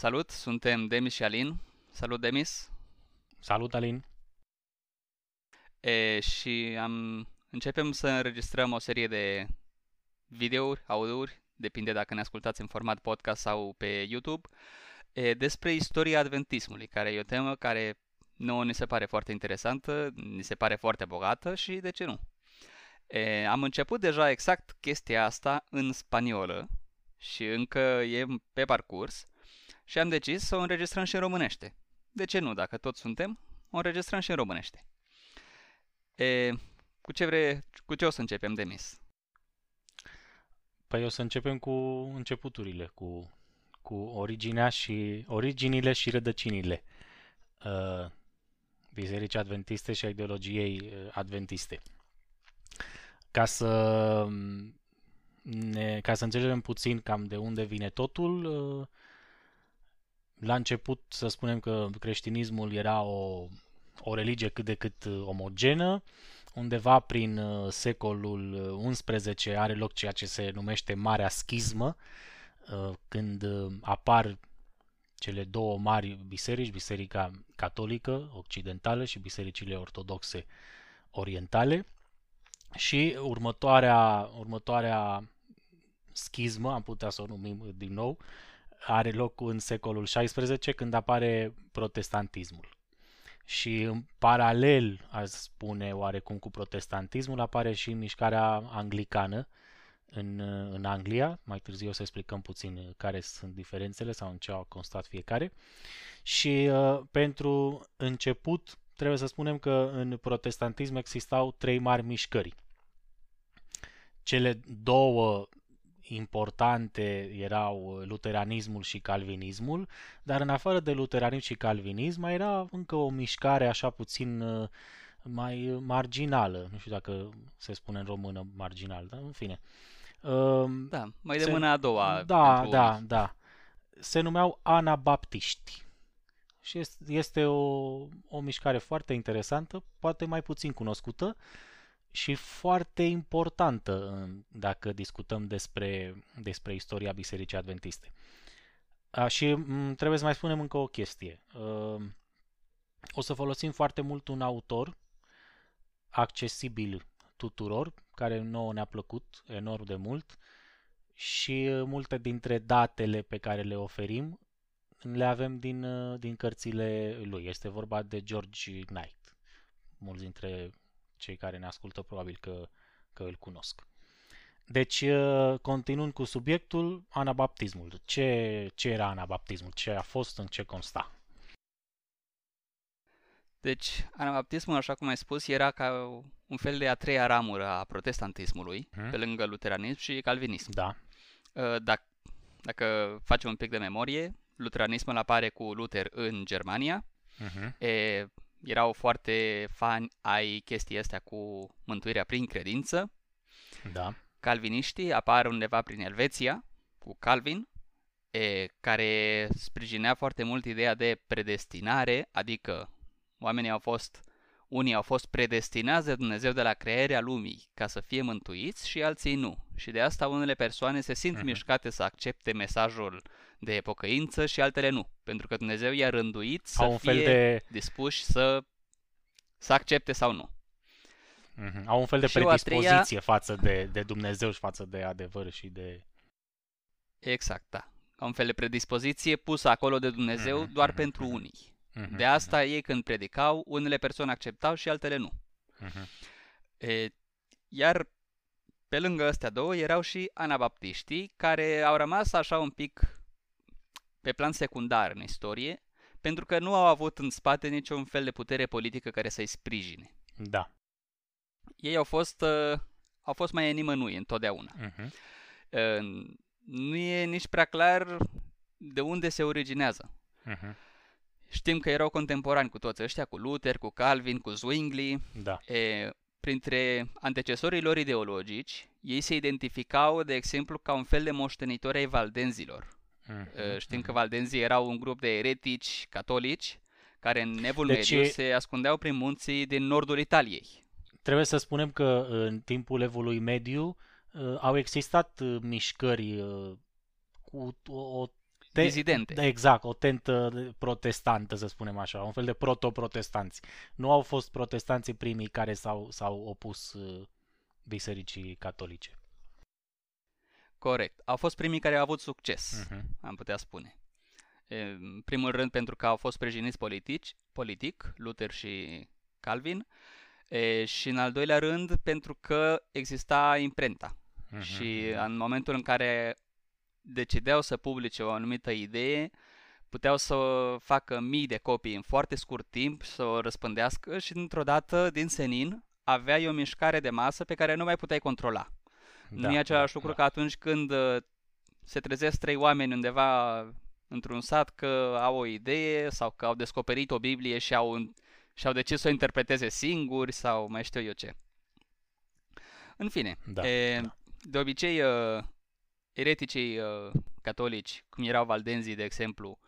Salut, suntem Demis și Alin. Salut, Demis. Salut, Alin. E, și am începem să înregistrăm o serie de videouri, audiouri, depinde dacă ne ascultați în format podcast sau pe YouTube, e, despre istoria adventismului, care e o temă care nouă ni se pare foarte interesantă, ni se pare foarte bogată și de ce nu. E, am început deja exact chestia asta în spaniolă și încă e pe parcurs și am decis să o înregistrăm și în românește. De ce nu? Dacă toți suntem, o înregistrăm și în românește. E, cu ce, vre, cu ce o să începem, Demis? Păi o să începem cu începuturile, cu, cu originea și, originile și rădăcinile uh, Bisericii Adventiste și a ideologiei uh, adventiste. Ca să, ne, ca să înțelegem puțin cam de unde vine totul, uh, la început să spunem că creștinismul era o, o religie cât de cât uh, omogenă, undeva prin uh, secolul XI are loc ceea ce se numește Marea Schismă, când apar cele două mari biserici, Biserica Catolică Occidentală și Bisericile Ortodoxe Orientale. Și următoarea, următoarea schismă, am putea să o numim din nou, are loc în secolul XVI când apare protestantismul. Și în paralel, aș spune oarecum cu protestantismul, apare și mișcarea anglicană în, în Anglia. Mai târziu o să explicăm puțin care sunt diferențele sau în ce au constat fiecare. Și uh, pentru început, trebuie să spunem că în protestantism existau trei mari mișcări. Cele două importante erau luteranismul și calvinismul, dar în afară de luteranism și calvinism mai era încă o mișcare așa puțin uh, mai marginală, nu știu dacă se spune în română marginal, dar în fine. Um, da, mai de se... mâna a doua. Da, da, unii. da. Se numeau anabaptiști. Și este, este o, o mișcare foarte interesantă, poate mai puțin cunoscută, uh, și foarte importantă dacă discutăm despre, despre istoria Bisericii Adventiste. A, și trebuie să mai spunem încă o chestie. O să folosim foarte mult un autor accesibil tuturor, care nouă ne-a plăcut enorm de mult și multe dintre datele pe care le oferim le avem din, din cărțile lui. Este vorba de George Knight. Mulți dintre cei care ne ascultă probabil că, că îl cunosc. Deci, uh, continuând cu subiectul, anabaptismul. Ce, ce era anabaptismul? Ce a fost? În ce consta? Deci, anabaptismul, așa cum ai spus, era ca un fel de a treia ramură a protestantismului, hmm. pe lângă luteranism și calvinism. Da. Uh, dacă, dacă facem un pic de memorie, luteranismul apare cu Luther în Germania, uh-huh. e, erau foarte fani ai chestii astea cu mântuirea prin credință. Da. Calviniștii apar undeva prin Elveția, cu Calvin, e, care sprijinea foarte mult ideea de predestinare, adică oamenii au fost, unii au fost predestinați de Dumnezeu de la crearea lumii ca să fie mântuiți și alții nu. Și de asta unele persoane se simt uh-huh. mișcate să accepte mesajul de pocăință și altele nu. Pentru că Dumnezeu i-a rânduit să Au un fie fel de... dispuși să, să accepte sau nu. Mm-hmm. Au un fel de și predispoziție treia... față de, de Dumnezeu și față de adevăr și de... Exact, da. Au un fel de predispoziție pusă acolo de Dumnezeu mm-hmm. doar mm-hmm. pentru unii. Mm-hmm. De asta ei când predicau, unele persoane acceptau și altele nu. Mm-hmm. E, iar pe lângă astea două erau și anabaptiștii, care au rămas așa un pic pe plan secundar în istorie, pentru că nu au avut în spate niciun fel de putere politică care să-i sprijine. Da. Ei au fost, uh, au fost mai nimănui întotdeauna. Uh-huh. Uh, nu e nici prea clar de unde se originează. Uh-huh. Știm că erau contemporani cu toți ăștia, cu Luther, cu Calvin, cu Zwingli. Da. E, printre antecesorii lor ideologici, ei se identificau, de exemplu, ca un fel de moștenitori ai valdenzilor. Uh-huh, Știm că valdenzii erau un grup de eretici catolici care în Nevul deci, Mediu se ascundeau prin munții din nordul Italiei. Trebuie să spunem că în timpul Evului Mediu uh, au existat uh, mișcări uh, cu o, te, dizidente. Da, exact, o tentă protestantă, să spunem așa, un fel de proto-protestanți. Nu au fost protestanții primii care s-au, s-au opus uh, bisericii catolice. Corect. Au fost primii care au avut succes, uh-huh. am putea spune. În primul rând pentru că au fost sprijiniți politici, politic, Luther și Calvin, e, și în al doilea rând pentru că exista imprenta. Uh-huh. Și mhm. în momentul în care decideau să publice o anumită idee, puteau să facă mii de copii în foarte scurt timp, să o răspândească și dintr-o dată, din senin, aveai o mișcare de masă pe care nu mai puteai controla. Da, nu e același da, lucru da. ca atunci când uh, se trezesc trei oameni undeva într-un sat că au o idee sau că au descoperit o Biblie și au, și au decis să o interpreteze singuri sau mai știu eu ce. În fine, da, e, da. de obicei uh, ereticii uh, catolici, cum erau valdenzii, de exemplu,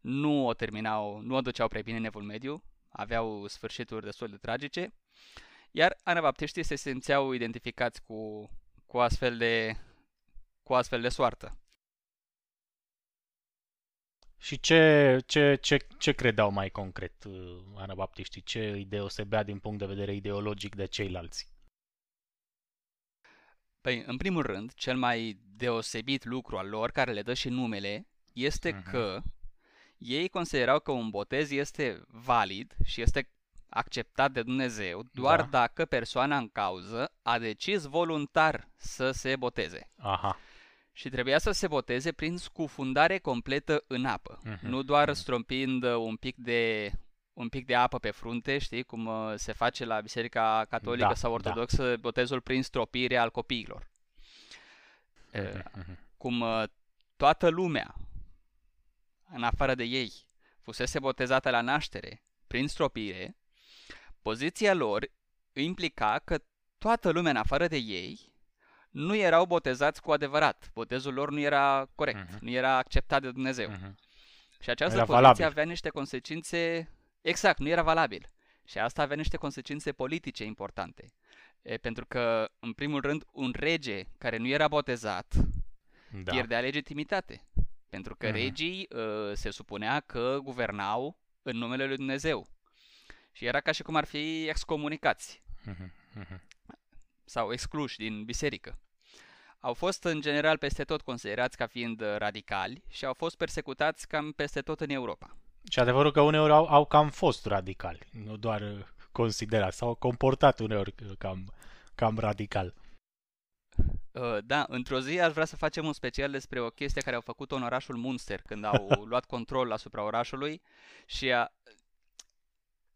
nu o terminau, nu o duceau prea bine în Evul Mediu, aveau sfârșituri destul de tragice, iar anabaptiștii se simțeau identificați cu, cu, astfel de, cu astfel de soartă. Și ce, ce, ce, ce credeau mai concret uh, anabaptiștii? Ce îi deosebea din punct de vedere ideologic de ceilalți? Păi, în primul rând, cel mai deosebit lucru al lor, care le dă și numele, este uh-huh. că ei considerau că un botez este valid și este acceptat de Dumnezeu doar da. dacă persoana în cauză a decis voluntar să se boteze. Aha. Și trebuia să se boteze prin scufundare completă în apă, uh-huh. nu doar uh-huh. strompind un pic de un pic de apă pe frunte, știi, cum uh, se face la Biserica Catolică da, sau da. Ortodoxă, da. botezul prin stropire al copiilor. Uh-huh, uh-huh. Cum uh, toată lumea, în afară de ei, fusese botezată la naștere prin stropire, poziția lor implica că toată lumea, în afară de ei, nu erau botezați cu adevărat. Botezul lor nu era corect, uh-huh. nu era acceptat de Dumnezeu. Uh-huh. Și această era poziție valabil. avea niște consecințe Exact, nu era valabil. Și asta avea niște consecințe politice importante. E, pentru că, în primul rând, un rege care nu era botezat da. pierdea legitimitate. Pentru că uh-huh. regii uh, se supunea că guvernau în numele lui Dumnezeu. Și era ca și cum ar fi excomunicați. Uh-huh. Uh-huh. Sau excluși din biserică. Au fost în general peste tot considerați ca fiind radicali și au fost persecutați cam peste tot în Europa. Și adevărul că uneori au, au cam fost radicali, nu doar uh, considerați, s-au comportat uneori uh, cam, cam radical. Uh, da, într-o zi aș vrea să facem un special despre o chestie care au făcut-o în orașul Munster, când au luat control asupra orașului și a...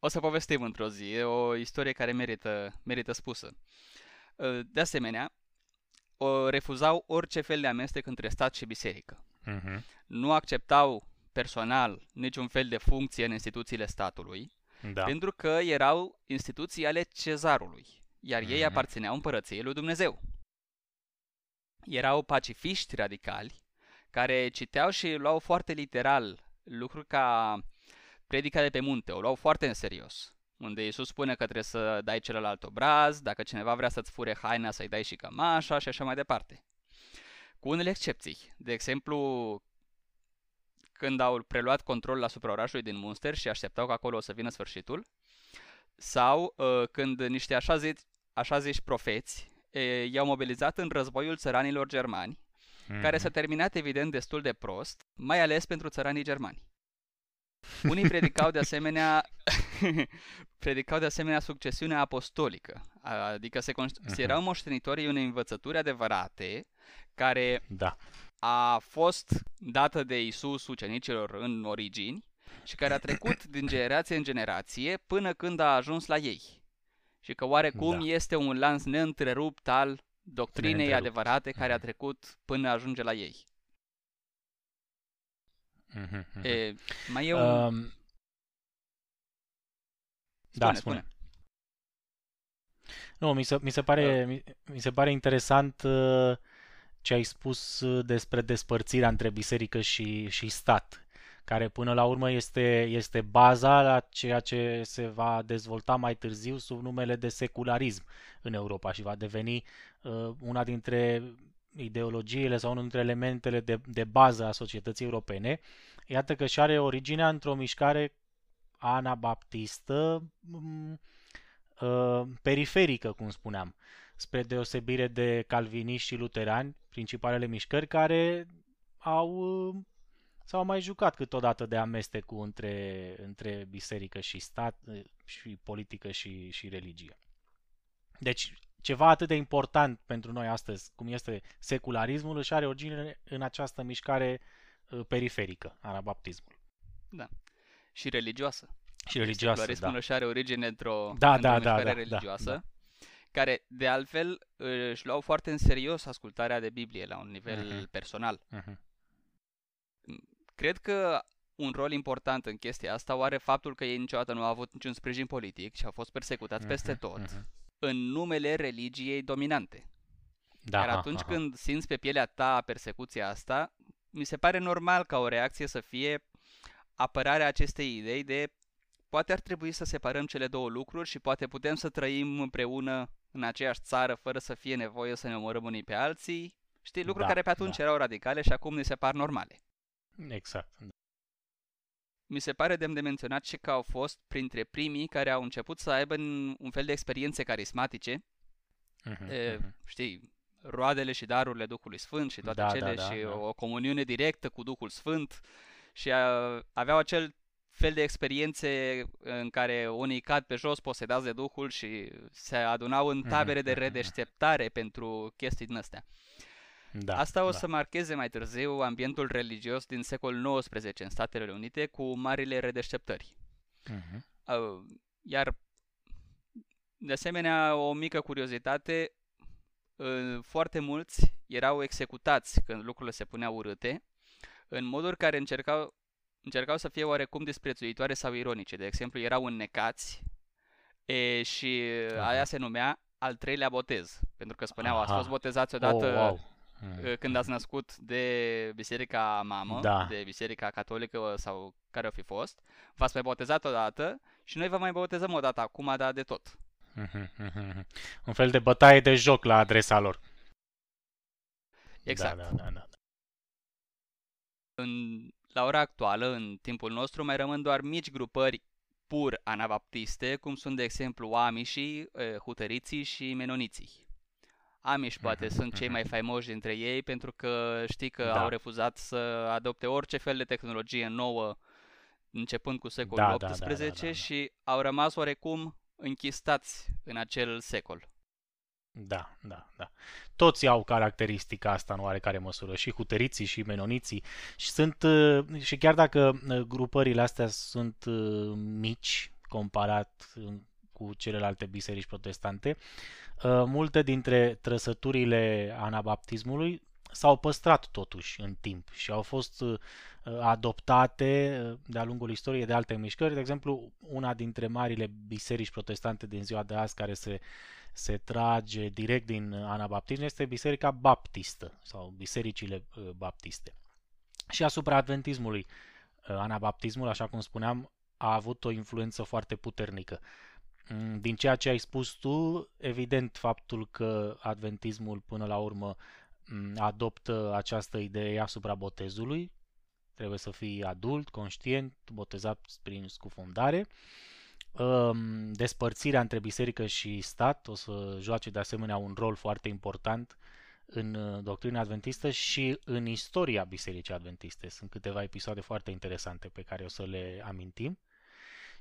o să povestim într-o zi, e o istorie care merită, merită spusă. De asemenea, o refuzau orice fel de amestec între stat și biserică. Uh-huh. Nu acceptau personal niciun fel de funcție în instituțiile statului, da. pentru că erau instituții ale cezarului, iar ei mm-hmm. aparțineau împărăției lui Dumnezeu. Erau pacifiști radicali, care citeau și luau foarte literal lucruri ca predica de pe munte, o luau foarte în serios, unde Iisus spune că trebuie să dai celălalt obraz, dacă cineva vrea să-ți fure haina, să-i dai și cămașa și așa mai departe. Cu unele excepții. De exemplu, când au preluat controlul asupra orașului din Munster și așteptau că acolo o să vină sfârșitul, sau uh, când niște așa, zi, așa zici profeți uh, i-au mobilizat în războiul țăranilor germani, mm-hmm. care s-a terminat evident destul de prost, mai ales pentru țăranii germani. Unii predicau de asemenea predicau de asemenea succesiunea apostolică, adică se considerau uh-huh. moștenitorii unei învățături adevărate care da a fost dată de Isus ucenicilor în origini și care a trecut din generație în generație până când a ajuns la ei. Și că oarecum da. este un lans neîntrerupt al doctrinei neîntrerupt. adevărate care a mhm. trecut până ajunge la ei. Mm-hmm. E, mai e un... Um... Spune, da, spune. spune. Nu, mi se, mi se, pare, uh. mi, mi se pare interesant uh, ce ai spus uh, despre despărțirea între biserică și, și stat, care până la urmă este, este baza la ceea ce se va dezvolta mai târziu sub numele de secularism în Europa și va deveni uh, una dintre ideologiile sau unul dintre elementele de, de bază a societății europene, iată că și are originea într-o mișcare anabaptistă uh, periferică, cum spuneam, spre deosebire de calviniști și luterani, principalele mișcări care au uh, s-au mai jucat câteodată de amestecul între, între biserică și stat, uh, și politică și, și religie. Deci, ceva atât de important pentru noi astăzi, cum este secularismul, își are origine în această mișcare uh, periferică, anabaptismul. Da. Și religioasă. Și religioasă, Secularismul da. își are origine într-o, Da, într-o da, da, mișcare da, religioasă, da, care, de altfel, își luau foarte în serios ascultarea de Biblie la un nivel Mhm. personal. Uh-huh. Cred că un rol important în chestia asta o are faptul că ei niciodată nu au avut niciun sprijin politic și au fost persecutați peste Mhm, tot mhm. În numele religiei dominante. Da, Iar aha, atunci aha. când simți pe pielea ta persecuția asta, mi se pare normal ca o reacție să fie apărarea acestei idei de poate ar trebui să separăm cele două lucruri și poate putem să trăim împreună în aceeași țară fără să fie nevoie să ne omorâm unii pe alții. Știi, lucruri Da, care pe atunci da. erau radicale și acum ne se par normale. Exact. Da. Mi se pare demn de menționat și că au fost printre primii care au început să aibă un fel de experiențe carismatice, Mhm, e, mhm. știi, roadele și darurile Duhului Sfânt și toate Da, da, cele da, și da. o comuniune directă cu Duhul Sfânt și a, aveau acel fel de experiențe în care unii cad pe jos posedați de Duhul și se adunau în Mhm, tabere de mhm, redeșteptare pentru chestii din astea. Da, Asta o da. să marcheze mai târziu ambientul religios din secolul XIX în Statele Unite cu marile redeșteptări. Mhm. Uh, Iar, de asemenea, o mică curiozitate, uh, foarte mulți erau executați când lucrurile se puneau urâte, în moduri care încercau, încercau să fie oarecum disprețuitoare sau ironice. De exemplu, erau înnecați e, și Aha. aia se numea al treilea botez, pentru că spuneau, ați Aha. fost botezați odată Oh, wow. Mhm. uh, când ați născut de biserica mamă, Da. de biserica catolică sau care o fi fost, v-ați mai botezat odată și noi vă mai botezăm odată acum, dar de tot. Mhm, mhm, mhm. Un fel de bătaie de joc la adresa lor. Exact. Da, da, da, da. În, la ora actuală, în timpul nostru, mai rămân doar mici grupări pur anabaptiste, cum sunt, de exemplu, amișii, eh, hutăriții și menoniții. Amiși poate Mhm, sunt cei mhm. mai faimoși dintre ei pentru că știi că Da. au refuzat să adopte orice fel de tehnologie nouă începând cu secolul Da, da, da, da, XVIII da, da. și au rămas oarecum închistați în acel secol. Da, da, da. Toți au caracteristica asta în oarecare măsură, și hutăriții și menoniții. Și sunt uh, și chiar dacă uh, grupările astea sunt uh, mici comparat uh, cu celelalte biserici protestante, uh, multe dintre trăsăturile anabaptismului s-au păstrat totuși în timp și au fost uh, adoptate uh, de-a lungul istoriei de alte mișcări. De exemplu, una dintre marile biserici protestante din ziua de azi care se se trage direct din anabaptism este Biserica Baptistă sau bisericile uh, baptiste. Și asupra adventismului, uh, anabaptismul, așa cum spuneam, a avut o influență foarte puternică. Mm, Din ceea ce ai spus tu, evident faptul că adventismul până la urmă mm, adoptă această idee asupra botezului, trebuie să fii adult, conștient, botezat prin scufundare. Um, Despărțirea între biserică și stat o să joace de asemenea un rol foarte important în uh, doctrina adventistă și în istoria bisericii adventiste. Sunt câteva episoade foarte interesante pe care o să le amintim.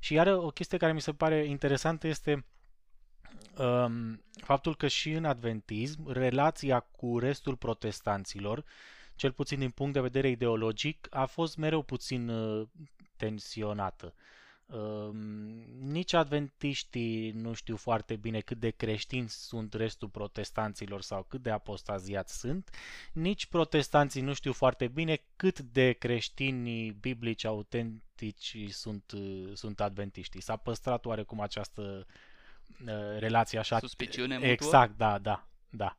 Și iar o chestie care mi se pare interesantă este um, faptul că și în adventism relația cu restul protestanților, cel puțin din punct de vedere ideologic, a fost mereu puțin uh, tensionată. Uh, nici adventiștii nu știu foarte bine cât de creștini sunt restul protestanților sau cât de apostaziați sunt, nici protestanții nu știu foarte bine cât de creștini biblici autentici sunt, uh, sunt adventiștii. S-a păstrat oarecum această uh, relație așa. Suspiciune mutuă? Exact, da, da, da.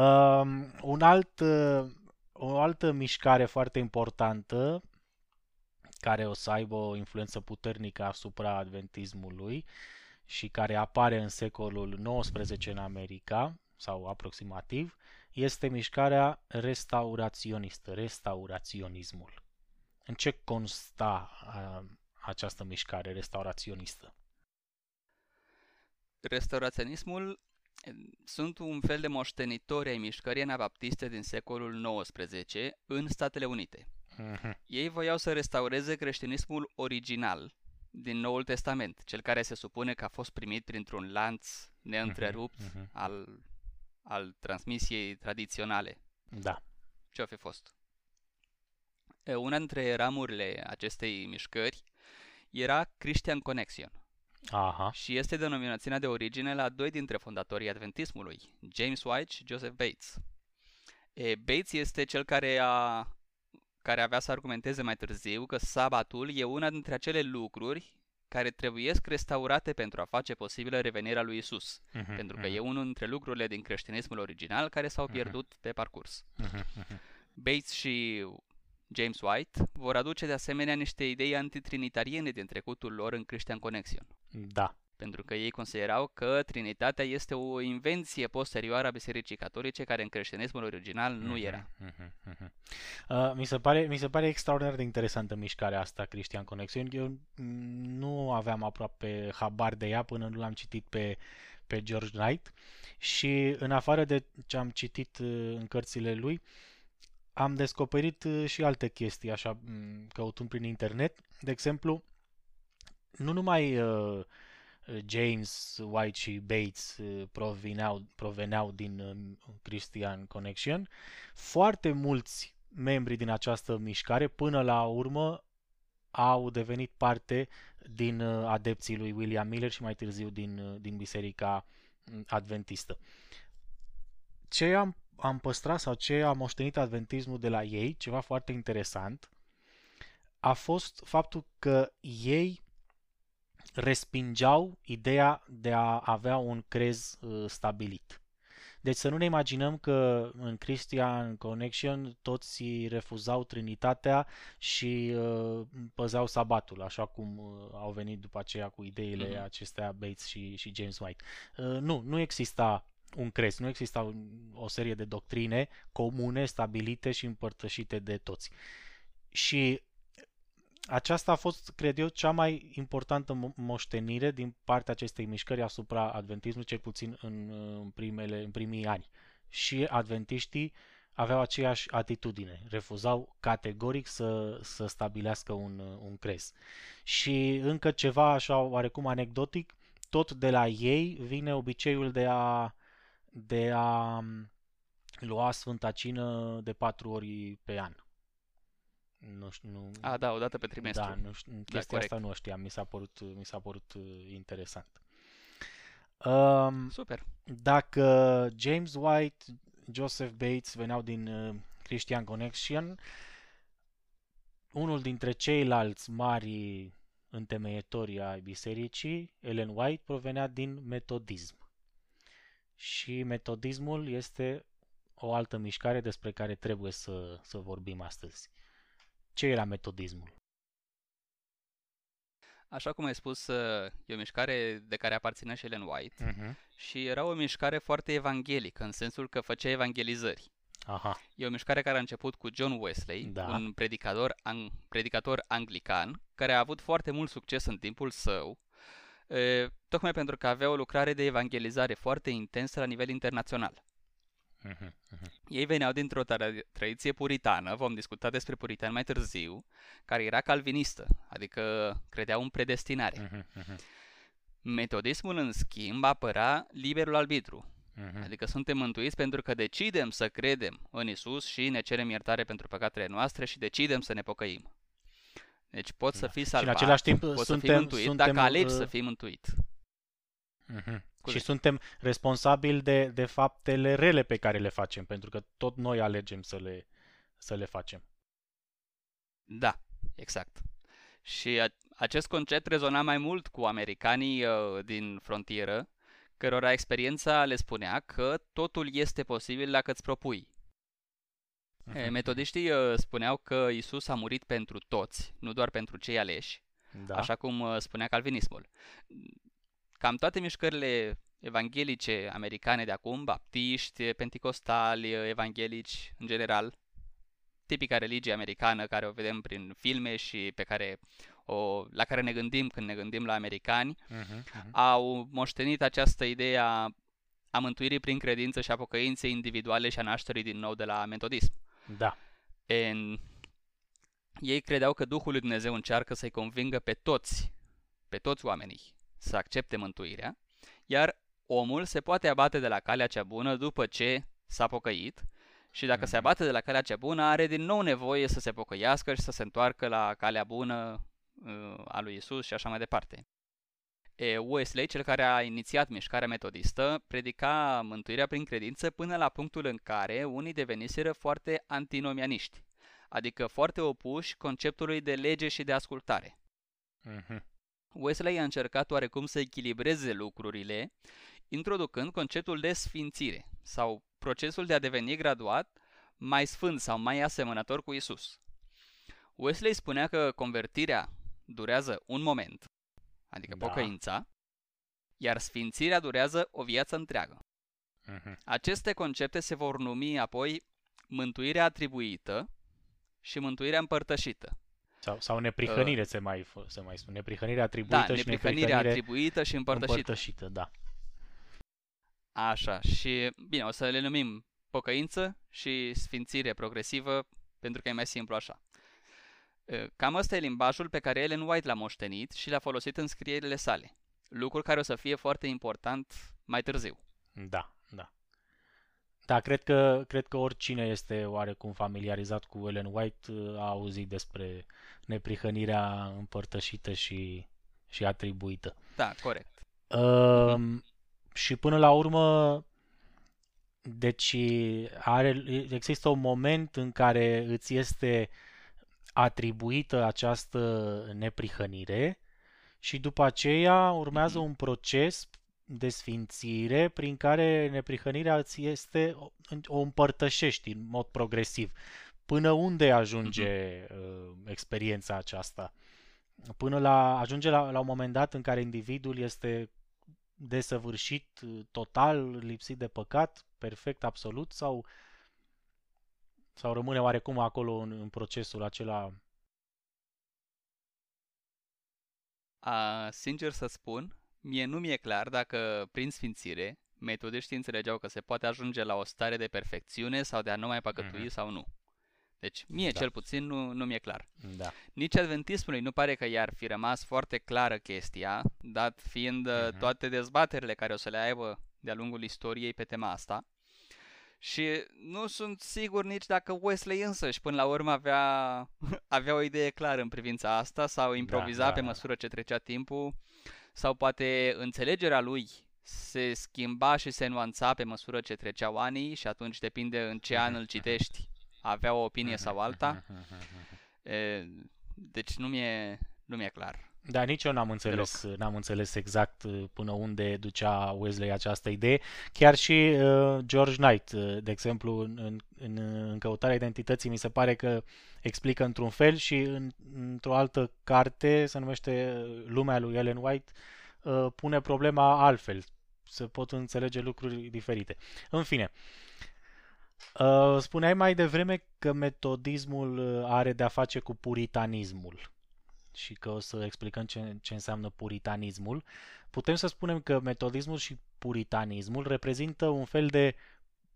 Um, un alt, uh, o altă mișcare foarte importantă care o să aibă o influență puternică asupra adventismului și care apare în secolul XIX în America sau aproximativ, este mișcarea restauraționistă, restauraționismul. În ce consta a, această mișcare restauraționistă? Restauraționismul sunt un fel de moștenitori ai mișcării anabaptiste din secolul XIX în Statele Unite. Uh-huh. Ei voiau să restaureze creștinismul original din Noul Testament, cel care se supune că a fost primit printr-un lanț neîntrerupt uh-huh. Uh-huh. al, al transmisiei tradiționale. Da. Ce-o fi fost? Una dintre ramurile acestei mișcări era Christian Connection. Aha. Și este denominațiunea de origine la doi dintre fondatorii adventismului, James White și Joseph Bates. E, Bates este cel care a care avea să argumenteze mai târziu că sabatul e una dintre acele lucruri care trebuiesc restaurate pentru a face posibilă revenirea lui Isus, uh-huh, pentru că uh-huh. e unul dintre lucrurile din creștinismul original care s-au mhm. pierdut uh-huh. pe parcurs. Uh-huh. Bates și James White vor aduce de asemenea niște idei antitrinitariene din trecutul lor în Christian Connection. Da. Pentru că ei considerau că Trinitatea este o invenție posterioară a Bisericii Catolice care în creștinismul original nu era. Uh-huh, uh-huh. Uh, mi, se pare, mi se pare extraordinar de interesantă mișcarea asta, Christian Connection. Eu nu aveam aproape habar de ea până nu l-am citit pe, pe George Knight și în afară de ce am citit uh, în cărțile lui, uh, am descoperit uh, și alte chestii, așa, căutând prin internet. De exemplu, nu numai uh, James, White și Bates uh, proveneau, proveneau din uh, Christian Connection, foarte mulți membri din această mișcare, până la urmă, au devenit parte din uh, adepții lui William Miller și mai târziu din, uh, din Biserica Adventistă. Ce am am păstrat sau ce am moștenit adventismul de la ei, ceva foarte interesant, a fost faptul că ei respingeau ideea de a avea un crez uh, stabilit. Deci să nu ne imaginăm că în Christian Connection toți refuzau Trinitatea și uh, păzeau sabatul, așa cum uh, au venit după aceea cu ideile mm-hmm. acestea Bates și, și James White. Uh, nu, nu exista un crez, nu exista o serie de doctrine comune, stabilite și împărtășite de toți. Și aceasta a fost, cred eu, cea mai importantă moștenire din partea acestei mișcări asupra adventismului, cel puțin în, în, primele, în primii ani. Și adventiștii aveau aceeași atitudine, refuzau categoric să, să stabilească un, un crez. Și încă ceva așa oarecum anecdotic, tot de la ei vine obiceiul de a de a lua Sfânta Cină de patru ori pe an. Nu știu, nu... A, da, o dată pe trimestru. Da, nu știu, da, chestia asta nu o știam, mi s-a părut, mi s-a părut uh, interesant. Um, Super. Dacă James White, Joseph Bates veneau din uh, Christian Connection, unul dintre ceilalți mari întemeietori ai bisericii, Ellen White, provenea din metodism și metodismul este o altă mișcare despre care trebuie să, să vorbim astăzi. Ce era metodismul? Așa cum ai spus, e o mișcare de care aparține și Ellen White uh-huh. și era o mișcare foarte evanghelică, în sensul că făcea evangelizări. Aha. E o mișcare care a început cu John Wesley, da. un predicator, ang- predicator anglican, care a avut foarte mult succes în timpul său tocmai pentru că avea o lucrare de evangelizare foarte intensă la nivel internațional. Uh-huh, uh-huh. Ei veneau dintr-o tradiție puritană, vom discuta despre puritan mai târziu, care era calvinistă, adică credeau în predestinare. Uh-huh, uh-huh. Metodismul, în schimb, apăra liberul arbitru, uh-huh. adică suntem mântuiți pentru că decidem să credem în Isus și ne cerem iertare pentru păcatele noastre și decidem să ne pocăim. Deci poți da. să fii salvat, și în același timp poți suntem, să fii mântuit suntem, dacă alegi uh... să fii mântuit. Uh-huh. Și suntem responsabili de, de faptele rele pe care le facem, pentru că tot noi alegem să le, să le facem. Da, exact. Și a, acest concept rezona mai mult cu americanii uh, din frontieră, cărora experiența le spunea că totul este posibil dacă îți propui. Uh-huh. Metodiștii uh, spuneau că Isus a murit pentru toți, nu doar pentru cei aleși, da. așa cum uh, spunea calvinismul. Cam toate mișcările evanghelice americane de acum, baptiști, penticostali, evanghelici în general, tipica religie americană care o vedem prin filme și pe care o, la care ne gândim când ne gândim la americani, uh-huh, uh-huh. au moștenit această idee a, a mântuirii prin credință și a pocăinței individuale și a nașterii din nou de la metodism. Da. En, ei credeau că Duhul lui Dumnezeu încearcă să-i convingă pe toți, pe toți oamenii, să accepte mântuirea, iar omul se poate abate de la calea cea bună după ce s-a pocăit și dacă mm-hmm. se mhm. abate de la calea cea bună, are din nou nevoie să se pocăiască și să se întoarcă la calea bună uh, a lui Isus și așa mai departe. E, Wesley, cel care a inițiat mișcarea metodistă, predica mântuirea prin credință până la punctul în care unii deveniseră foarte antinomianiști, adică foarte opuși conceptului de lege și de ascultare. Mm-hmm. Wesley a încercat oarecum să echilibreze lucrurile, introducând conceptul de sfințire sau procesul de a deveni graduat mai sfânt sau mai asemănător cu Isus. Wesley spunea că convertirea durează un moment, adică da. pocăința, iar sfințirea durează o viață întreagă. Uh-huh. Aceste concepte se vor numi apoi mântuirea atribuită și mântuirea împărtășită. Sau, sau neprihănire uh, se, mai, se mai spune. Neprihănire atribuită da, și neprihănire atribuită și împărtășită. împărtășită. da. Așa, și bine, o să le numim pocăință și sfințire progresivă, pentru că e mai simplu așa. Cam ăsta e limbajul pe care Ellen White l-a moștenit și l-a folosit în scrierile sale. Lucru care o să fie foarte important mai târziu. Da, da. Da, cred că, cred că oricine este oarecum familiarizat cu Ellen White a auzit despre neprihănirea împărtășită și, și atribuită. Da, corect. Uh, și până la urmă, deci are, există un moment în care îți este atribuită această neprihănire și după aceea urmează un proces de sfințire prin care neprihănirea îți este, o împărtășești în mod progresiv. Până unde ajunge uh, experiența aceasta? Până la, ajunge la, la un moment dat în care individul este desăvârșit, total, lipsit de păcat, perfect, absolut, sau, sau rămâne oarecum acolo în, în procesul acela? A, sincer să spun, mie nu mi-e clar dacă prin sfințire metodiștii înțelegeau că se poate ajunge la o stare de perfecțiune sau de a nu mai păcătui mm-hmm. sau nu. Deci, mie da. cel puțin nu, nu mi-e clar. Da. Nici adventismului nu pare că i-ar fi rămas foarte clară chestia, dat fiind uh-huh. toate dezbaterile care o să le aibă de-a lungul istoriei pe tema asta. Și nu sunt sigur nici dacă Wesley însăși până la urmă avea, avea o idee clară în privința asta sau improviza da, da, pe da, măsură ce trecea timpul sau poate înțelegerea lui se schimba și se nuanța pe măsură ce treceau anii și atunci depinde în ce an îl citești avea o opinie sau alta. E, deci nu mi-e, nu mi-e clar. Da, nici eu n-am înțeles, n-am înțeles exact uh, până unde ducea Wesley această idee. Chiar și uh, George Knight, uh, de exemplu, în, în, în căutarea identității, mi se pare că explică într-un fel și în, într-o altă carte, se numește uh, Lumea lui Ellen White, uh, pune problema altfel. Se pot înțelege lucruri diferite. În fine, uh, Uh, spuneai mai devreme că metodismul uh, are de-a face cu puritanismul și că o să explicăm ce, ce înseamnă puritanismul. Putem să spunem că metodismul și puritanismul reprezintă un fel de,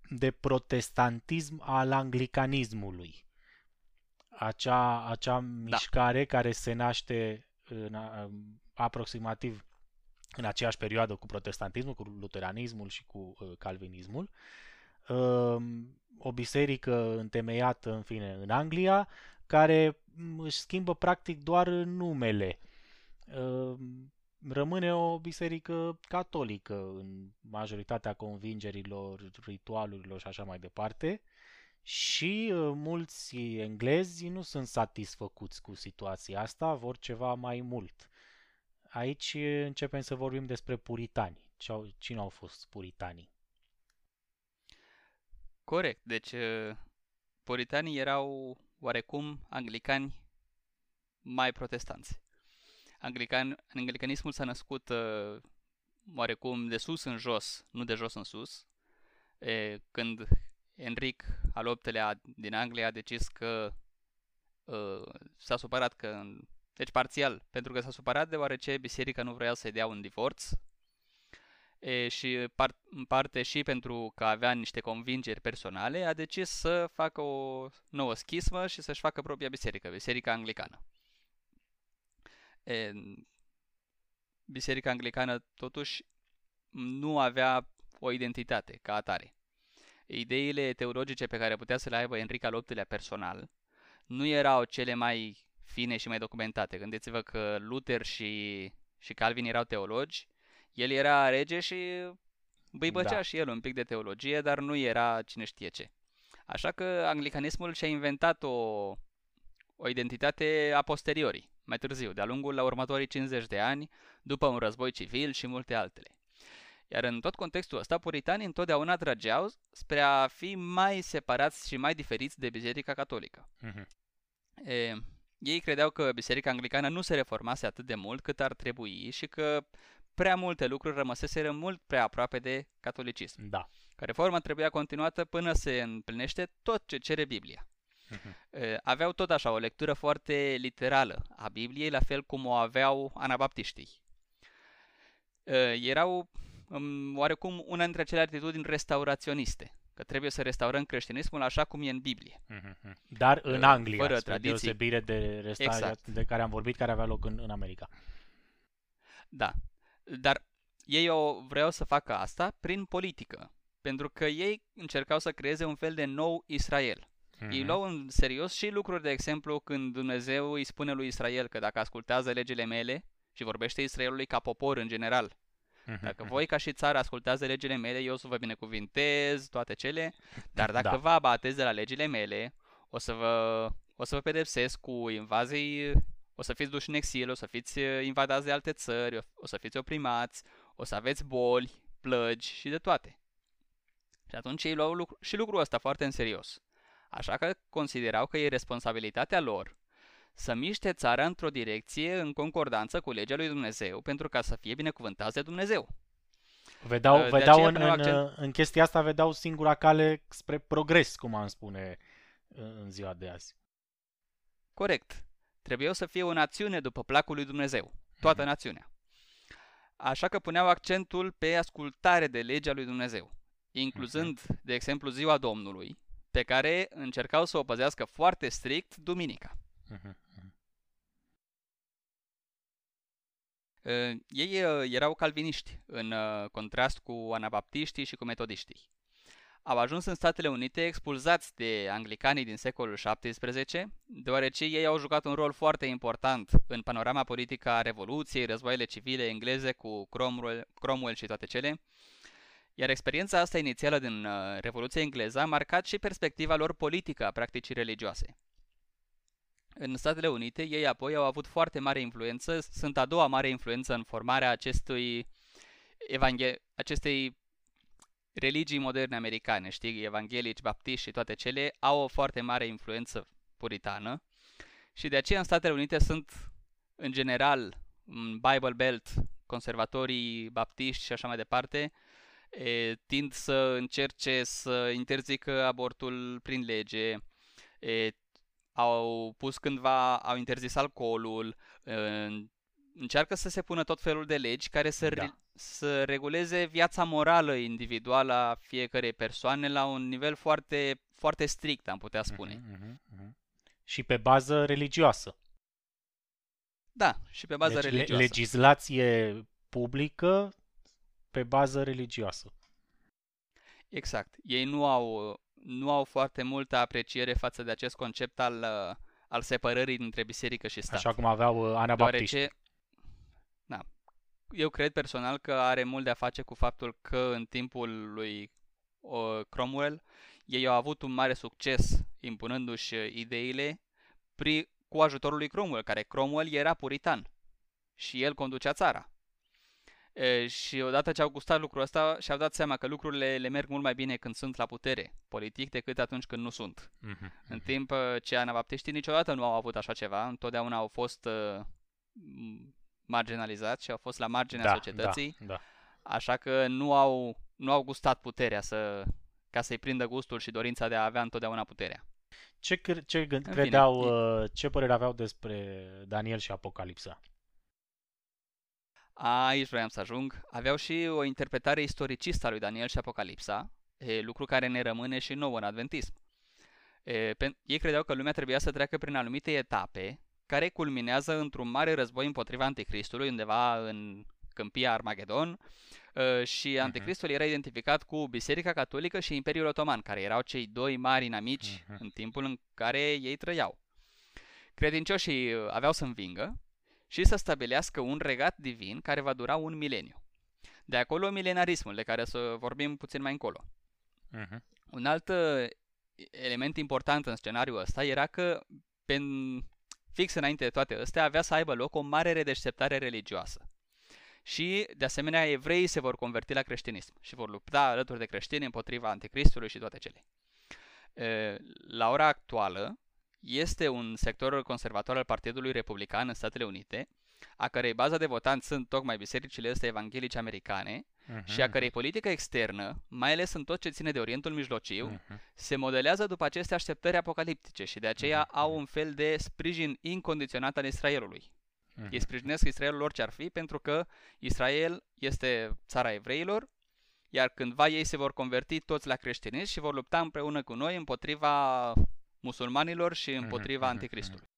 de protestantism al anglicanismului. Acea, acea da. mișcare care se naște în, aproximativ în aceeași perioadă cu protestantismul, cu luteranismul și cu uh, calvinismul. Uh, Ehm, o biserică întemeiată, în fine, în Anglia, care își schimbă practic doar numele. Ehm, rămâne o biserică catolică în majoritatea convingerilor, ritualurilor și așa mai departe. Și uh, mulți englezi nu sunt satisfăcuți cu situația asta, vor ceva mai mult. Aici începem să vorbim despre puritani. Cine au fost puritanii? Corect, deci uh, puritanii erau oarecum anglicani mai protestanți. Anglican, anglicanismul s-a născut uh, oarecum de sus în jos, nu de jos în sus, e, când Enric al VIII-lea din Anglia a decis că uh, s-a supărat că, deci parțial, pentru că s-a supărat deoarece biserica nu vrea să-i dea un divorț e, și par, în parte și pentru că avea niște convingeri personale, a decis să facă o nouă schismă și să-și facă propria biserică, biserica anglicană. E, biserica anglicană totuși nu avea o identitate ca atare. Ideile teologice pe care putea să le aibă Enric al VIII-lea personal nu erau cele mai fine și mai documentate. Gândiți-vă că Luther și, și Calvin erau teologi, el era rege și băibăcea da. și el un pic de teologie, dar nu era cine știe ce. Așa că anglicanismul și-a inventat o, o identitate a posteriori, mai târziu, de-a lungul la următorii 50 de ani, după un război civil și multe altele. Iar în tot contextul ăsta, puritanii întotdeauna trăgeau spre a fi mai separați și mai diferiți de Biserica Catolică. Uh-huh. E, ei credeau că Biserica Anglicană nu se reformase atât de mult cât ar trebui și că prea multe lucruri rămăseseră mult prea aproape de catolicism. Da. Că reforma trebuia continuată până se împlinește tot ce cere Biblia. Uh-huh. Aveau tot așa o lectură foarte literală a Bibliei, la fel cum o aveau anabaptiștii. Erau oarecum una dintre acele atitudini restauraționiste, că trebuie să restaurăm creștinismul așa cum e în Biblie. Uh-huh. Dar în Anglia, fără spre tradiții. deosebire de restaurarea exact. de care am vorbit, care avea loc în, în America. Da, dar ei o vreau să facă asta prin politică, pentru că ei încercau să creeze un fel de nou Israel. Uh-huh. Ei luau în serios și lucruri, de exemplu, când Dumnezeu îi spune lui Israel că dacă ascultează legile mele și vorbește Israelului ca popor în general, Mhm, dacă mhm. voi ca și țară ascultați de legile mele, eu o să vă binecuvintez toate cele, dar dacă da. vă abateți de la legile mele, o să vă, o să vă pedepsesc cu invazii, o să fiți duși în exil, o să fiți uh, invadați de alte țări, o să fiți oprimați, o să aveți boli, plăgi și de toate. Și atunci ei luau lucru, și lucrul ăsta foarte în serios. Așa că considerau că e responsabilitatea lor să miște țara într-o direcție în concordanță cu legea lui Dumnezeu pentru ca să fie binecuvântați de Dumnezeu. Vedeau, de vedeau în, în, în chestia asta vedeau singura cale spre progres, cum am spune în ziua de azi. Corect. Trebuiau să fie o națiune după placul lui Dumnezeu. Toată mhm. națiunea. Așa că puneau accentul pe ascultare de legea lui Dumnezeu, incluzând, mhm. de exemplu, ziua Domnului, pe care încercau să o păzească foarte strict duminica. Uh-huh. Uh, ei uh, erau calviniști, în uh, contrast cu anabaptiștii și cu metodiștii. Au ajuns în Statele Unite expulzați de anglicanii din secolul XVII, deoarece ei au jucat un rol foarte important în panorama politică a Revoluției, războaiele civile engleze cu Cromwell, Cromwell și toate cele, iar experiența asta inițială din Revoluția engleză a marcat și perspectiva lor politică a practicii religioase. În Statele Unite, ei apoi au avut foarte mare influență, sunt a doua mare influență în formarea acestui evanghe- acestei religii moderne americane, știi, evanghelici, baptiști și toate cele, au o foarte mare influență puritană și de aceea în Statele Unite sunt, în general, în Bible Belt, conservatorii baptiști și așa mai departe, e, tind să încerce să interzică abortul prin lege, e, au pus cândva, au interzis alcoolul, încearcă să se pună tot felul de legi care să, da. Să reguleze viața morală individuală a fiecarei persoane la un nivel foarte, foarte strict, am putea spune. Uh-huh, uh-huh. Și pe bază religioasă. Da, și pe bază deci, religioasă. legislație publică pe bază religioasă. Exact. Ei nu au nu au foarte multă apreciere față de acest concept al, uh, al separării dintre biserică și stat. Așa cum aveau uh, anabaptiști. Deoarece, da, eu cred personal că are mult de a face cu faptul că în timpul lui uh, Cromwell ei au avut un mare succes impunându-și uh, ideile pri, cu ajutorul lui Cromwell, care Cromwell era puritan și el conducea țara. E, și odată ce au gustat lucrul ăsta, și-au dat seama că lucrurile le merg mult mai bine când sunt la putere politic decât atunci când nu sunt. Mm-hmm. În mhm. timp ce anabaptiștii niciodată nu au avut așa ceva, întotdeauna au fost uh, marginalizați și au fost la marginea da, societății. Da, da. Așa că nu au, nu au gustat puterea să, ca să-i prindă gustul și dorința de a avea întotdeauna puterea. Ce, cre- ce gând, credeau, fine, uh, ce părere aveau despre Daniel și Apocalipsa? Aici vreau să ajung. Aveau și o interpretare istoricistă a lui Daniel și Apocalipsa, e, lucru care ne rămâne și nou în adventism. E, pe, ei credeau că lumea trebuia să treacă prin anumite etape care culminează într-un mare război împotriva Anticristului, undeva în câmpia Armagedon, și mhm. Anticristul uh-huh. era identificat cu Biserica Catolică și Imperiul Otoman, care erau cei doi mari inamici uh-huh. în timpul în care ei trăiau. Credincioșii aveau să învingă și să stabilească un regat divin care va dura un mileniu. De acolo milenarismul, de care să vorbim puțin mai încolo. Uh-huh. Un alt uh, element important în scenariul ăsta era că pe, fix înainte de toate astea avea să aibă loc o mare redeșteptare religioasă. Și, de asemenea, evreii se vor converti la creștinism și vor lupta alături de creștini împotriva anticristului și toate cele. La ora actuală, este un sector conservator al Partidului Republican în Statele Unite, a cărei baza de votanți sunt tocmai bisericile astea evanghelice americane uh-huh. și a cărei politică externă, mai ales în tot ce ține de Orientul Mijlociu, uh-huh. se modelează după aceste așteptări apocaliptice și de aceea uh-huh. au un fel de sprijin incondiționat al Israelului. Uh-huh. Ei sprijinesc Israelul orice ar fi pentru că Israel este țara evreilor, iar cândva ei se vor converti toți la creștinism și vor lupta împreună cu noi împotriva musulmanilor și împotriva uh-huh. anticristului.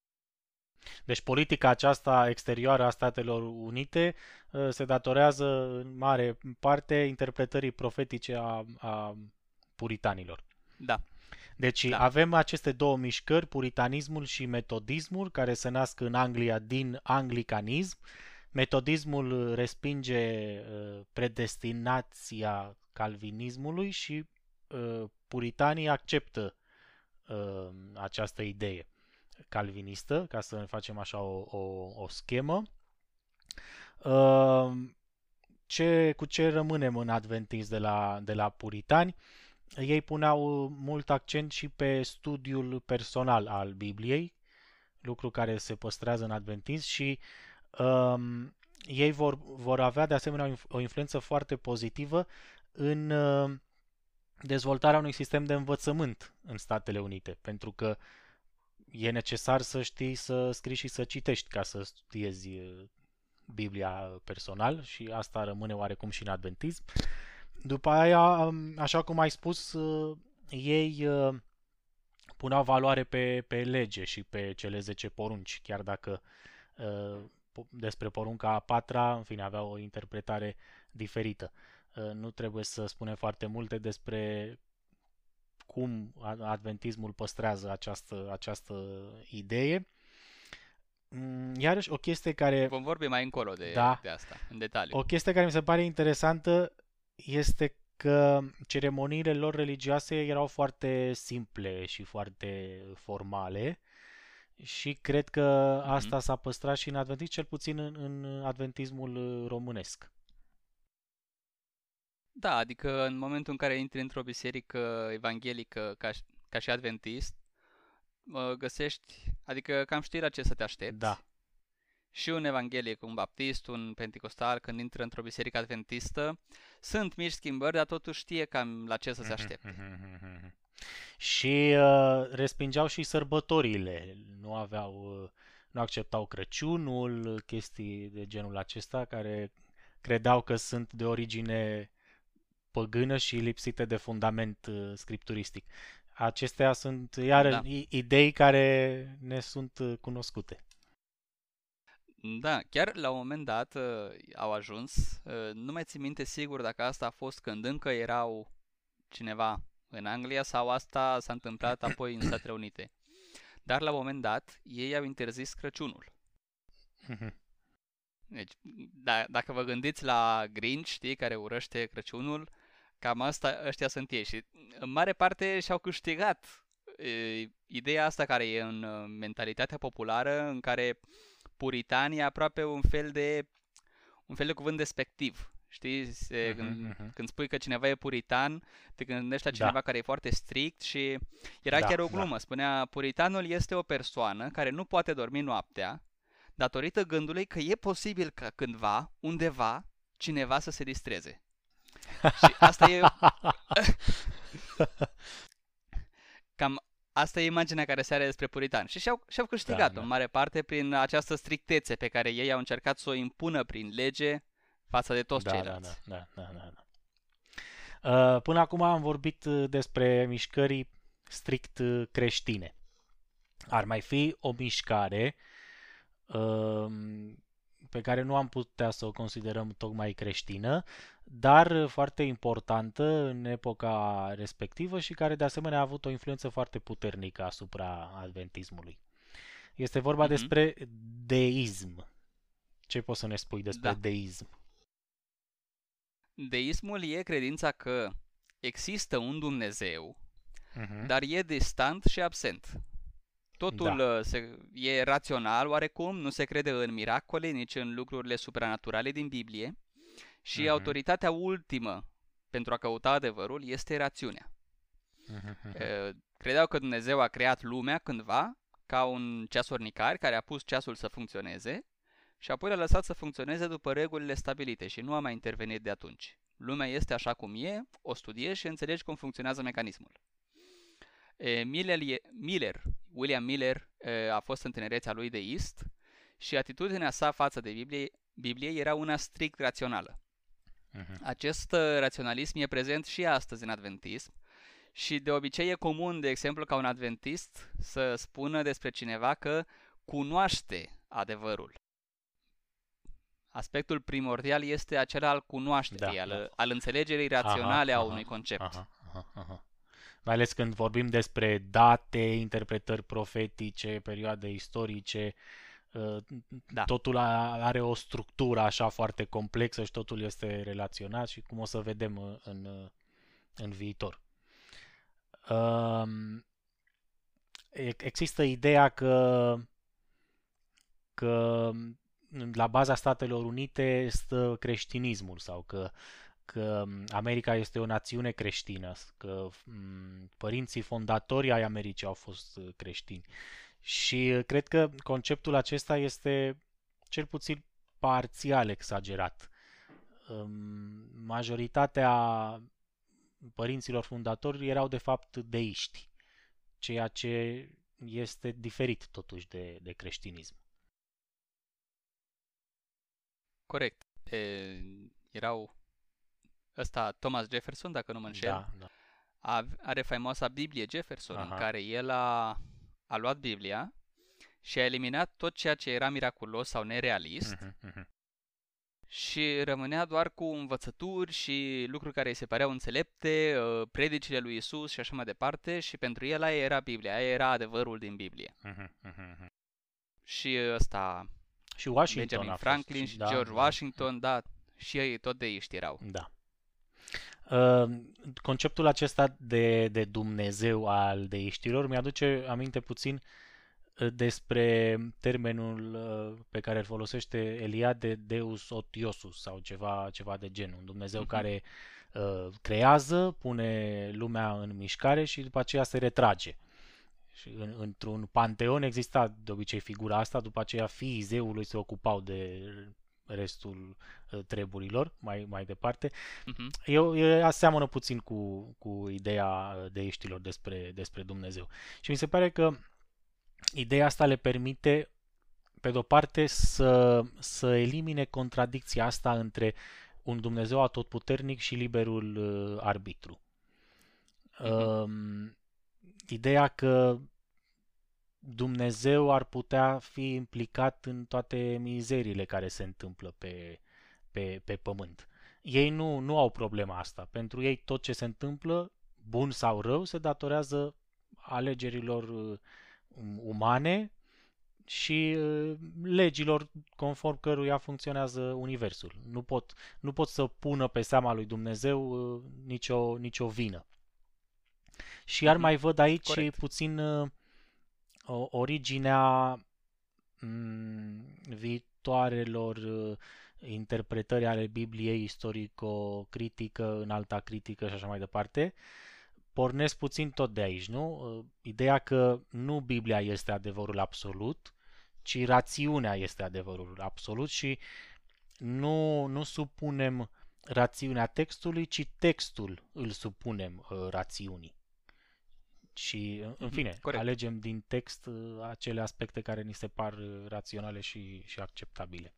Deci politica aceasta exterioară a Statelor Unite uh, se datorează în mare parte interpretării profetice a, a puritanilor. Da. Deci da. avem aceste două mișcări, puritanismul și metodismul, care se nasc în Anglia din anglicanism. Metodismul respinge uh, predestinația calvinismului și uh, puritanii acceptă uh, această idee calvinistă, ca să facem așa o, o, o schemă. Uh, ce, cu ce rămânem în adventism de la, de la puritani? Ei puneau mult accent și pe studiul personal al Bibliei, lucru care se păstrează în adventism și um, ei vor, vor avea de asemenea o influență foarte pozitivă în uh, dezvoltarea unui sistem de învățământ în Statele Unite, pentru că e necesar să știi să scrii și să citești ca să studiezi uh, Biblia personal și asta rămâne oarecum și în adventism. După aia, um, așa cum ai spus, uh, ei uh, puneau valoare pe, pe lege și pe cele 10 porunci, chiar dacă despre porunca a patra, în fine, avea o interpretare diferită. Nu trebuie să spunem foarte multe despre cum adventismul păstrează această, această idee. Mm, iarăși, o chestie care... Vom vorbi mai încolo de, da, de asta, în detaliu. O chestie care mi se pare interesantă este că ceremoniile lor religioase erau foarte simple și foarte formale și cred că mm-hmm. asta s-a păstrat și în adventism, cel puțin în, în adventismul românesc. Da, adică în momentul în care intri într-o biserică evanghelică ca, ca și adventist, găsești, adică cam știi la ce să te aștepți. Da. Și un evanghelic, un baptist, un pentecostal, când intră într-o biserică adventistă, sunt mici schimbări, dar totuși știe cam la ce să se mhm, aștepte. Mhm, mhm, și uh, respingeau și sărbătorile, nu aveau, uh, nu acceptau Crăciunul, chestii de genul acesta, care credeau că sunt de origine păgână și lipsite de fundament uh, scripturistic. Acestea sunt, iar da. idei care ne sunt uh, cunoscute. Da, chiar la un moment dat uh, au ajuns, uh, nu mai țin minte sigur dacă asta a fost când încă erau cineva în Anglia sau asta s-a întâmplat apoi în Statele Unite. Dar la un moment dat ei au interzis Crăciunul. Mhm. Deci, da, dacă vă gândiți la Grinch, știi, care urăște Crăciunul, Cam asta, ăștia sunt ei și în mare parte și-au câștigat e, ideea asta care e în uh, mentalitatea populară, în care puritanii e aproape un fel de un fel de cuvânt despectiv. Știi, se, uh-huh, când, uh-huh. când spui că cineva e puritan, te gândești la da. cineva da. care e foarte strict și era da, chiar o glumă. Da. Spunea, puritanul este o persoană care nu poate dormi noaptea datorită gândului că e posibil ca cândva, undeva, cineva să se distreze. Și asta e... Cam asta e imaginea care se are despre puritani. Și și-au, și-au câștigat-o da, da. în mare parte prin această strictețe pe care ei au încercat să o impună prin lege față de toți da, ceilalți. Da, da, da, da, da. Uh, până acum am vorbit uh, despre mișcări strict uh, creștine. Ar mai fi o mișcare pe care nu am putea să o considerăm tocmai creștină, dar foarte importantă în epoca respectivă și care de asemenea a avut o influență foarte puternică asupra adventismului. Este vorba mm-hmm. despre deism. Ce poți să ne spui despre da. deism? Deismul e credința că există un Dumnezeu, uh-huh. dar e distant și absent. Totul da. Uh, se, e rațional oarecum, nu se crede în miracole, nici în lucrurile supranaturale din Biblie și uh-huh. autoritatea ultimă pentru a căuta adevărul este rațiunea. Uh-huh. Credeau că Dumnezeu a creat lumea cândva ca un ceasornicar care a pus ceasul să funcționeze și apoi l-a lăsat să funcționeze după regulile stabilite și nu a mai intervenit de atunci. Lumea este așa cum e, o studiezi și înțelegi cum funcționează mecanismul. E, Miller, e, Miller, William Miller e, a fost în tinerețea lui de East și atitudinea sa față de Biblie, Biblie era una strict rațională. Uh-huh. Acest uh, raționalism e prezent și astăzi în adventism și de obicei e comun, de exemplu, ca un adventist să spună despre cineva că cunoaște adevărul aspectul primordial este acela al cunoașterii, da, al, da. al înțelegerii raționale aha, a unui concept. Aha, aha, aha. Mai ales când vorbim despre date, interpretări profetice, perioade istorice, uh, da. totul are o structură așa foarte complexă și totul este relaționat și cum o să vedem uh, în, uh, în viitor. Um, există ideea că că la baza Statelor Unite stă creștinismul sau că, că America este o națiune creștină, că părinții fondatori ai Americii au fost uh, creștini. Și uh, cred că conceptul acesta este cel puțin parțial exagerat. Majoritatea părinților fundatori erau de fapt deiști, ceea ce este diferit totuși de, de creștinism. Corect. E, erau ăsta Thomas Jefferson, dacă nu mă înșel. Da, da. A, are faimoasa Biblie Jefferson, Aha. în care el a, a luat Biblia și a eliminat tot ceea ce era miraculos sau nerealist uh-huh, uh-huh. și rămânea doar cu învățături și lucruri care îi se păreau înțelepte, ă, predicile lui Isus și așa mai departe și pentru el aia era Biblia, aia era adevărul din Biblie. Uh-huh, uh-huh. Și ăsta și Washington Benjamin Franklin fost, și da, George da, Washington, da. da, și ei tot de ei erau. Da. Uh, conceptul acesta de, de Dumnezeu al deiștilor mi-aduce aminte puțin uh, despre termenul uh, pe care îl folosește Eliade Deus Otiosus sau ceva, ceva de genul. Un Dumnezeu uh-huh. care uh, creează, pune lumea în mișcare și după aceea se retrage. Și în, într-un panteon exista de obicei figura asta, după aceea fiii zeului se ocupau de restul uh, treburilor mai, mai departe. Uh-huh. Eu, eu aseamănă puțin cu, cu ideea deiștilor despre, despre Dumnezeu. Și mi se pare că ideea asta le permite, pe de-o parte, să, să elimine contradicția asta între un Dumnezeu atotputernic și liberul uh, arbitru. Uh-huh. Um, ideea că Dumnezeu ar putea fi implicat în toate mizerile care se întâmplă pe, pe, pe pământ. Ei nu, nu au problema asta. Pentru ei tot ce se întâmplă, bun sau rău, se datorează alegerilor uh, umane și uh, legilor conform căruia funcționează Universul. Nu pot, nu pot să pună pe seama lui Dumnezeu uh, nicio, nicio vină. Și ar mhm. mai văd aici Corect. puțin originea mm, viitoarelor uh, interpretări ale Bibliei istorico-critică, în alta critică și așa mai departe, pornesc puțin tot de aici, nu? Uh, ideea că nu Biblia este adevărul absolut, ci rațiunea este adevărul absolut și nu, nu supunem rațiunea textului, ci textul îl supunem uh, rațiunii. Și, în Mhm, fine, corect. alegem din text uh, acele aspecte care ni se par uh, raționale și, și acceptabile.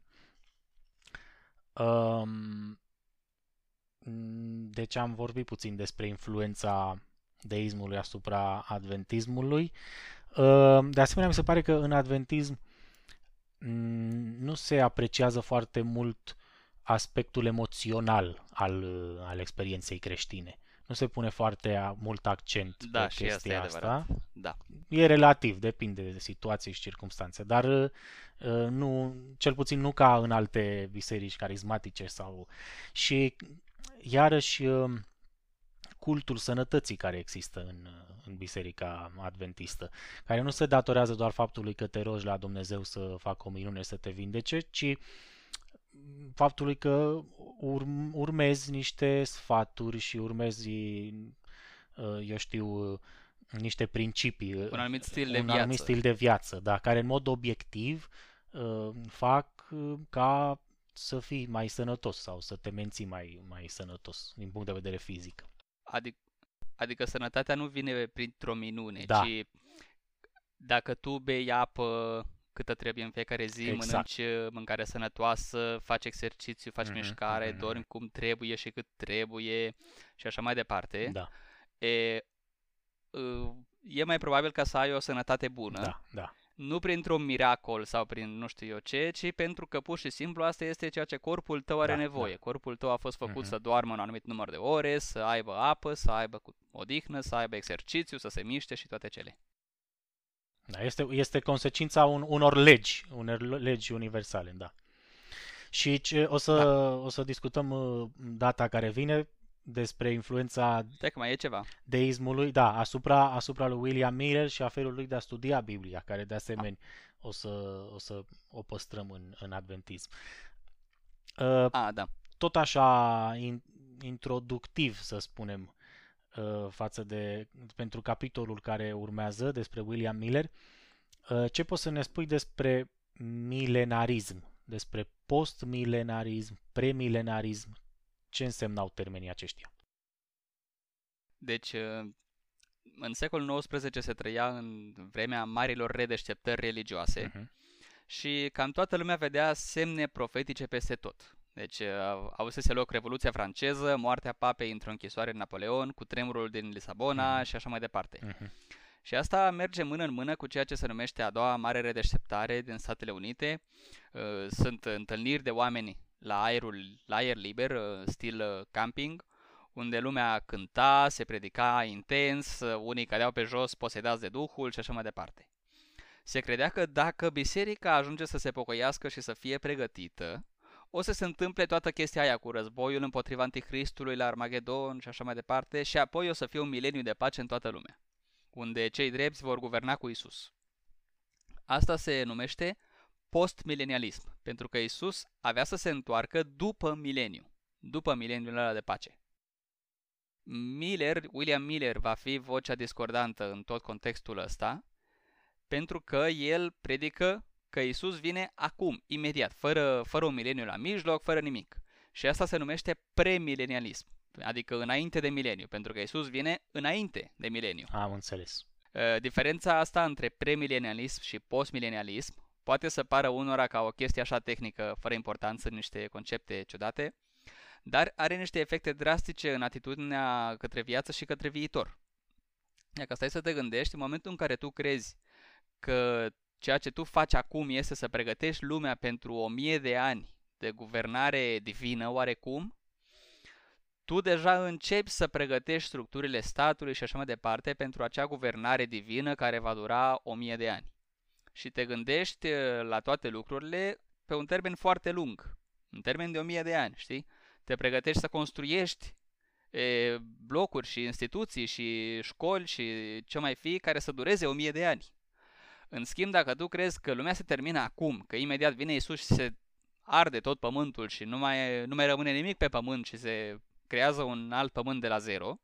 Um, mm, deci am vorbit puțin despre influența deismului asupra adventismului. Um, De asemenea, mi se pare că în adventism mm, nu se apreciază foarte mult aspectul emoțional al, uh, al experienței creștine. Nu se pune foarte a- mult accent Da, pe și asta e chestia adevărat. asta. Da. E relativ, depinde de situații și circunstanțe, dar uh, uh, nu, cel puțin nu ca în alte biserici carismatice sau și iarăși uh, cultul sănătății care există în, uh, în biserica adventistă, care nu se datorează doar faptului că te rogi la Dumnezeu să facă o minune să te vindece, ci faptului că urm, urmezi niște sfaturi și urmezi, uh, eu știu, uh, niște principii, uh, Un anumit stil de un viață. anumit stil de viață, da, care în mod obiectiv uh, fac uh, ca să fii mai sănătos sau să te menții mai, mai sănătos din punct de vedere fizic. Adică, adică sănătatea nu vine printr-o minune, Da. ci dacă tu bei apă câtă trebuie în fiecare zi, Exact. mănânci uh, mâncare sănătoasă, faci exercițiu, faci Mhm, mișcare, mhm, dormi cum trebuie și cât trebuie și așa mai departe, Da, e, uh, e mai probabil ca să ai o sănătate bună. da, da. Nu printr-un miracol sau prin nu știu eu ce, ci pentru că pur și simplu asta este ceea ce corpul tău are Da, nevoie. da. Corpul tău a fost făcut Mhm. să doarmă un anumit număr de ore, să aibă apă, să aibă cu- odihnă, să aibă exercițiu, să se miște și toate cele. Da, este, este consecința un, unor legi, unor legi universale, da. Și ce, o, să, Da. o să discutăm uh, data care vine despre influența Stai că mai e ceva. deismului, da, asupra, asupra lui William Miller și a felului lui de a studia Biblia, care de asemenea o să o, să o păstrăm în, în adventism. Uh, A, da. tot așa in, introductiv, să spunem, uh, față de pentru capitolul care urmează despre William Miller, uh, ce poți să ne spui despre milenarism, despre postmilenarism, premilenarism, ce însemnau termenii aceștia? Deci, uh, în secolul XIX se trăia în vremea marilor redeșteptări religioase Mhm. și cam toată lumea vedea semne profetice peste tot. Deci uh, avusese loc Revoluția franceză, moartea papei într-o închisoare în Napoleon, cu tremurul din Lisabona Mhm. și așa mai departe. Mhm. Și asta merge mână în mână cu ceea ce se numește a doua mare redeșteptare din Statele Unite. Uh, Sunt întâlniri de oameni la aerul, la aer liber, uh, stil uh, camping, unde lumea cânta, se predica intens, uh, unii cădeau pe jos posedați de Duhul și așa mai departe. Se credea că dacă biserica ajunge să se pocăiască și să fie pregătită, o să se întâmple toată chestia aia cu războiul împotriva anticristului la Armagedon și așa mai departe și apoi o să fie un mileniu de pace în toată lumea unde cei drepți vor guverna cu Isus. Asta se numește postmilenialism, pentru că Isus avea să se întoarcă după mileniu, după mileniul ăla de pace. Miller, William Miller va fi vocea discordantă în tot contextul ăsta, pentru că el predică că Isus vine acum, imediat, fără, fără un mileniu la mijloc, fără nimic. Și asta se numește premilenialism, adică înainte de mileniu, pentru că Isus vine înainte de mileniu. Am înțeles. Uh, Diferența asta între premilenialism și postmilenialism poate să pară unora ca o chestie așa tehnică, fără importanță, niște concepte ciudate, dar are niște efecte drastice în atitudinea către viață și către viitor. Dacă stai să te gândești, în momentul în care tu crezi că ceea ce tu faci acum este să pregătești lumea pentru o mie de ani de guvernare divină oarecum, tu deja începi să pregătești structurile statului și așa mai departe pentru acea guvernare divină care va dura o mie de ani. Și te gândești uh, la toate lucrurile pe un termen foarte lung, în termen de o mie de ani, știi? Te pregătești să construiești e, blocuri și instituții și școli și ce mai fi care să dureze o mie de ani. În schimb, dacă tu crezi că lumea se termină acum, că imediat vine Isus și se arde tot pământul și nu mai, nu mai rămâne nimic pe pământ și se creează un alt pământ de la zero,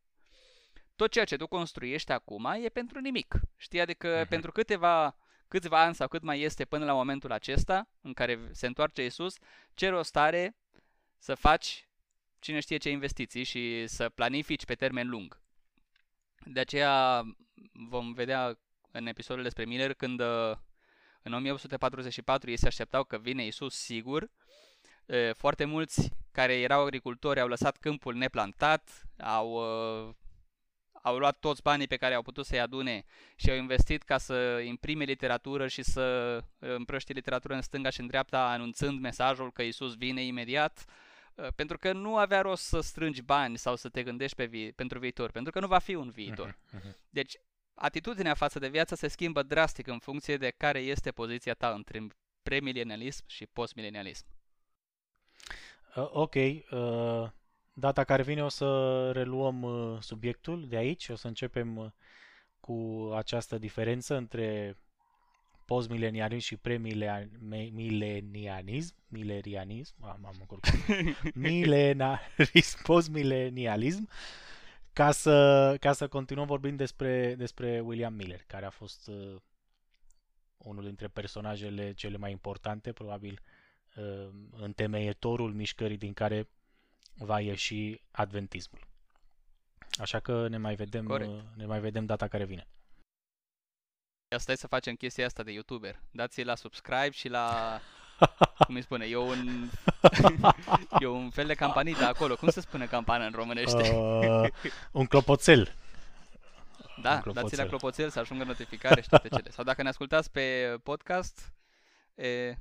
tot ceea ce tu construiești acum e pentru nimic. Știi? Adică Mhm. pentru câteva, câțiva ani sau cât mai este până la momentul acesta în care se întoarce Isus, ce rost are să faci cine știe ce investiții și să planifici pe termen lung. De aceea vom vedea în episodul despre Miller când uh, în 1844 ei se așteptau că vine Isus sigur, foarte mulți care erau agricultori au lăsat câmpul neplantat, au, au luat toți banii pe care au putut să-i adune și au investit ca să imprime literatură și să împrăștie literatură în stânga și în dreapta, anunțând mesajul că Isus vine imediat, pentru că nu avea rost să strângi bani sau să te gândești pe vi- pentru viitor, pentru că nu va fi un viitor. Uh-huh, Deci, atitudinea față de viață se schimbă drastic în funcție de care este poziția ta între premilenialism și postmilenialism. Uh, ok, uh, data care vine o să reluăm uh, subiectul de aici, o să începem uh, cu această diferență între postmilenialism și premilenialism, milerianism, am, am încurcat, milenarism, postmilenialism, ca să, ca să continuăm vorbind despre, despre William Miller, care a fost uh, unul dintre personajele cele mai importante, probabil uh, întemeietorul mișcării din care va ieși adventismul. Așa că ne mai vedem, Corect. uh, ne mai vedem data care vine. Asta e să facem chestia asta de YouTuber. Dați-i la subscribe și la cum îi spune, e un, e un fel de campanita acolo. Cum se spune campană în românește? Uh, un clopoțel. Da, dați la clopoțel să ajungă notificare și toate cele. Sau dacă ne ascultați pe podcast, e,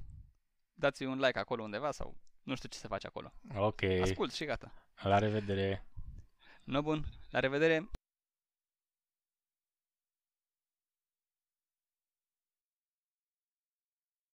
dați un like acolo undeva sau nu știu ce se face acolo. Ok. Ascult și gata. La revedere. No bun, la revedere.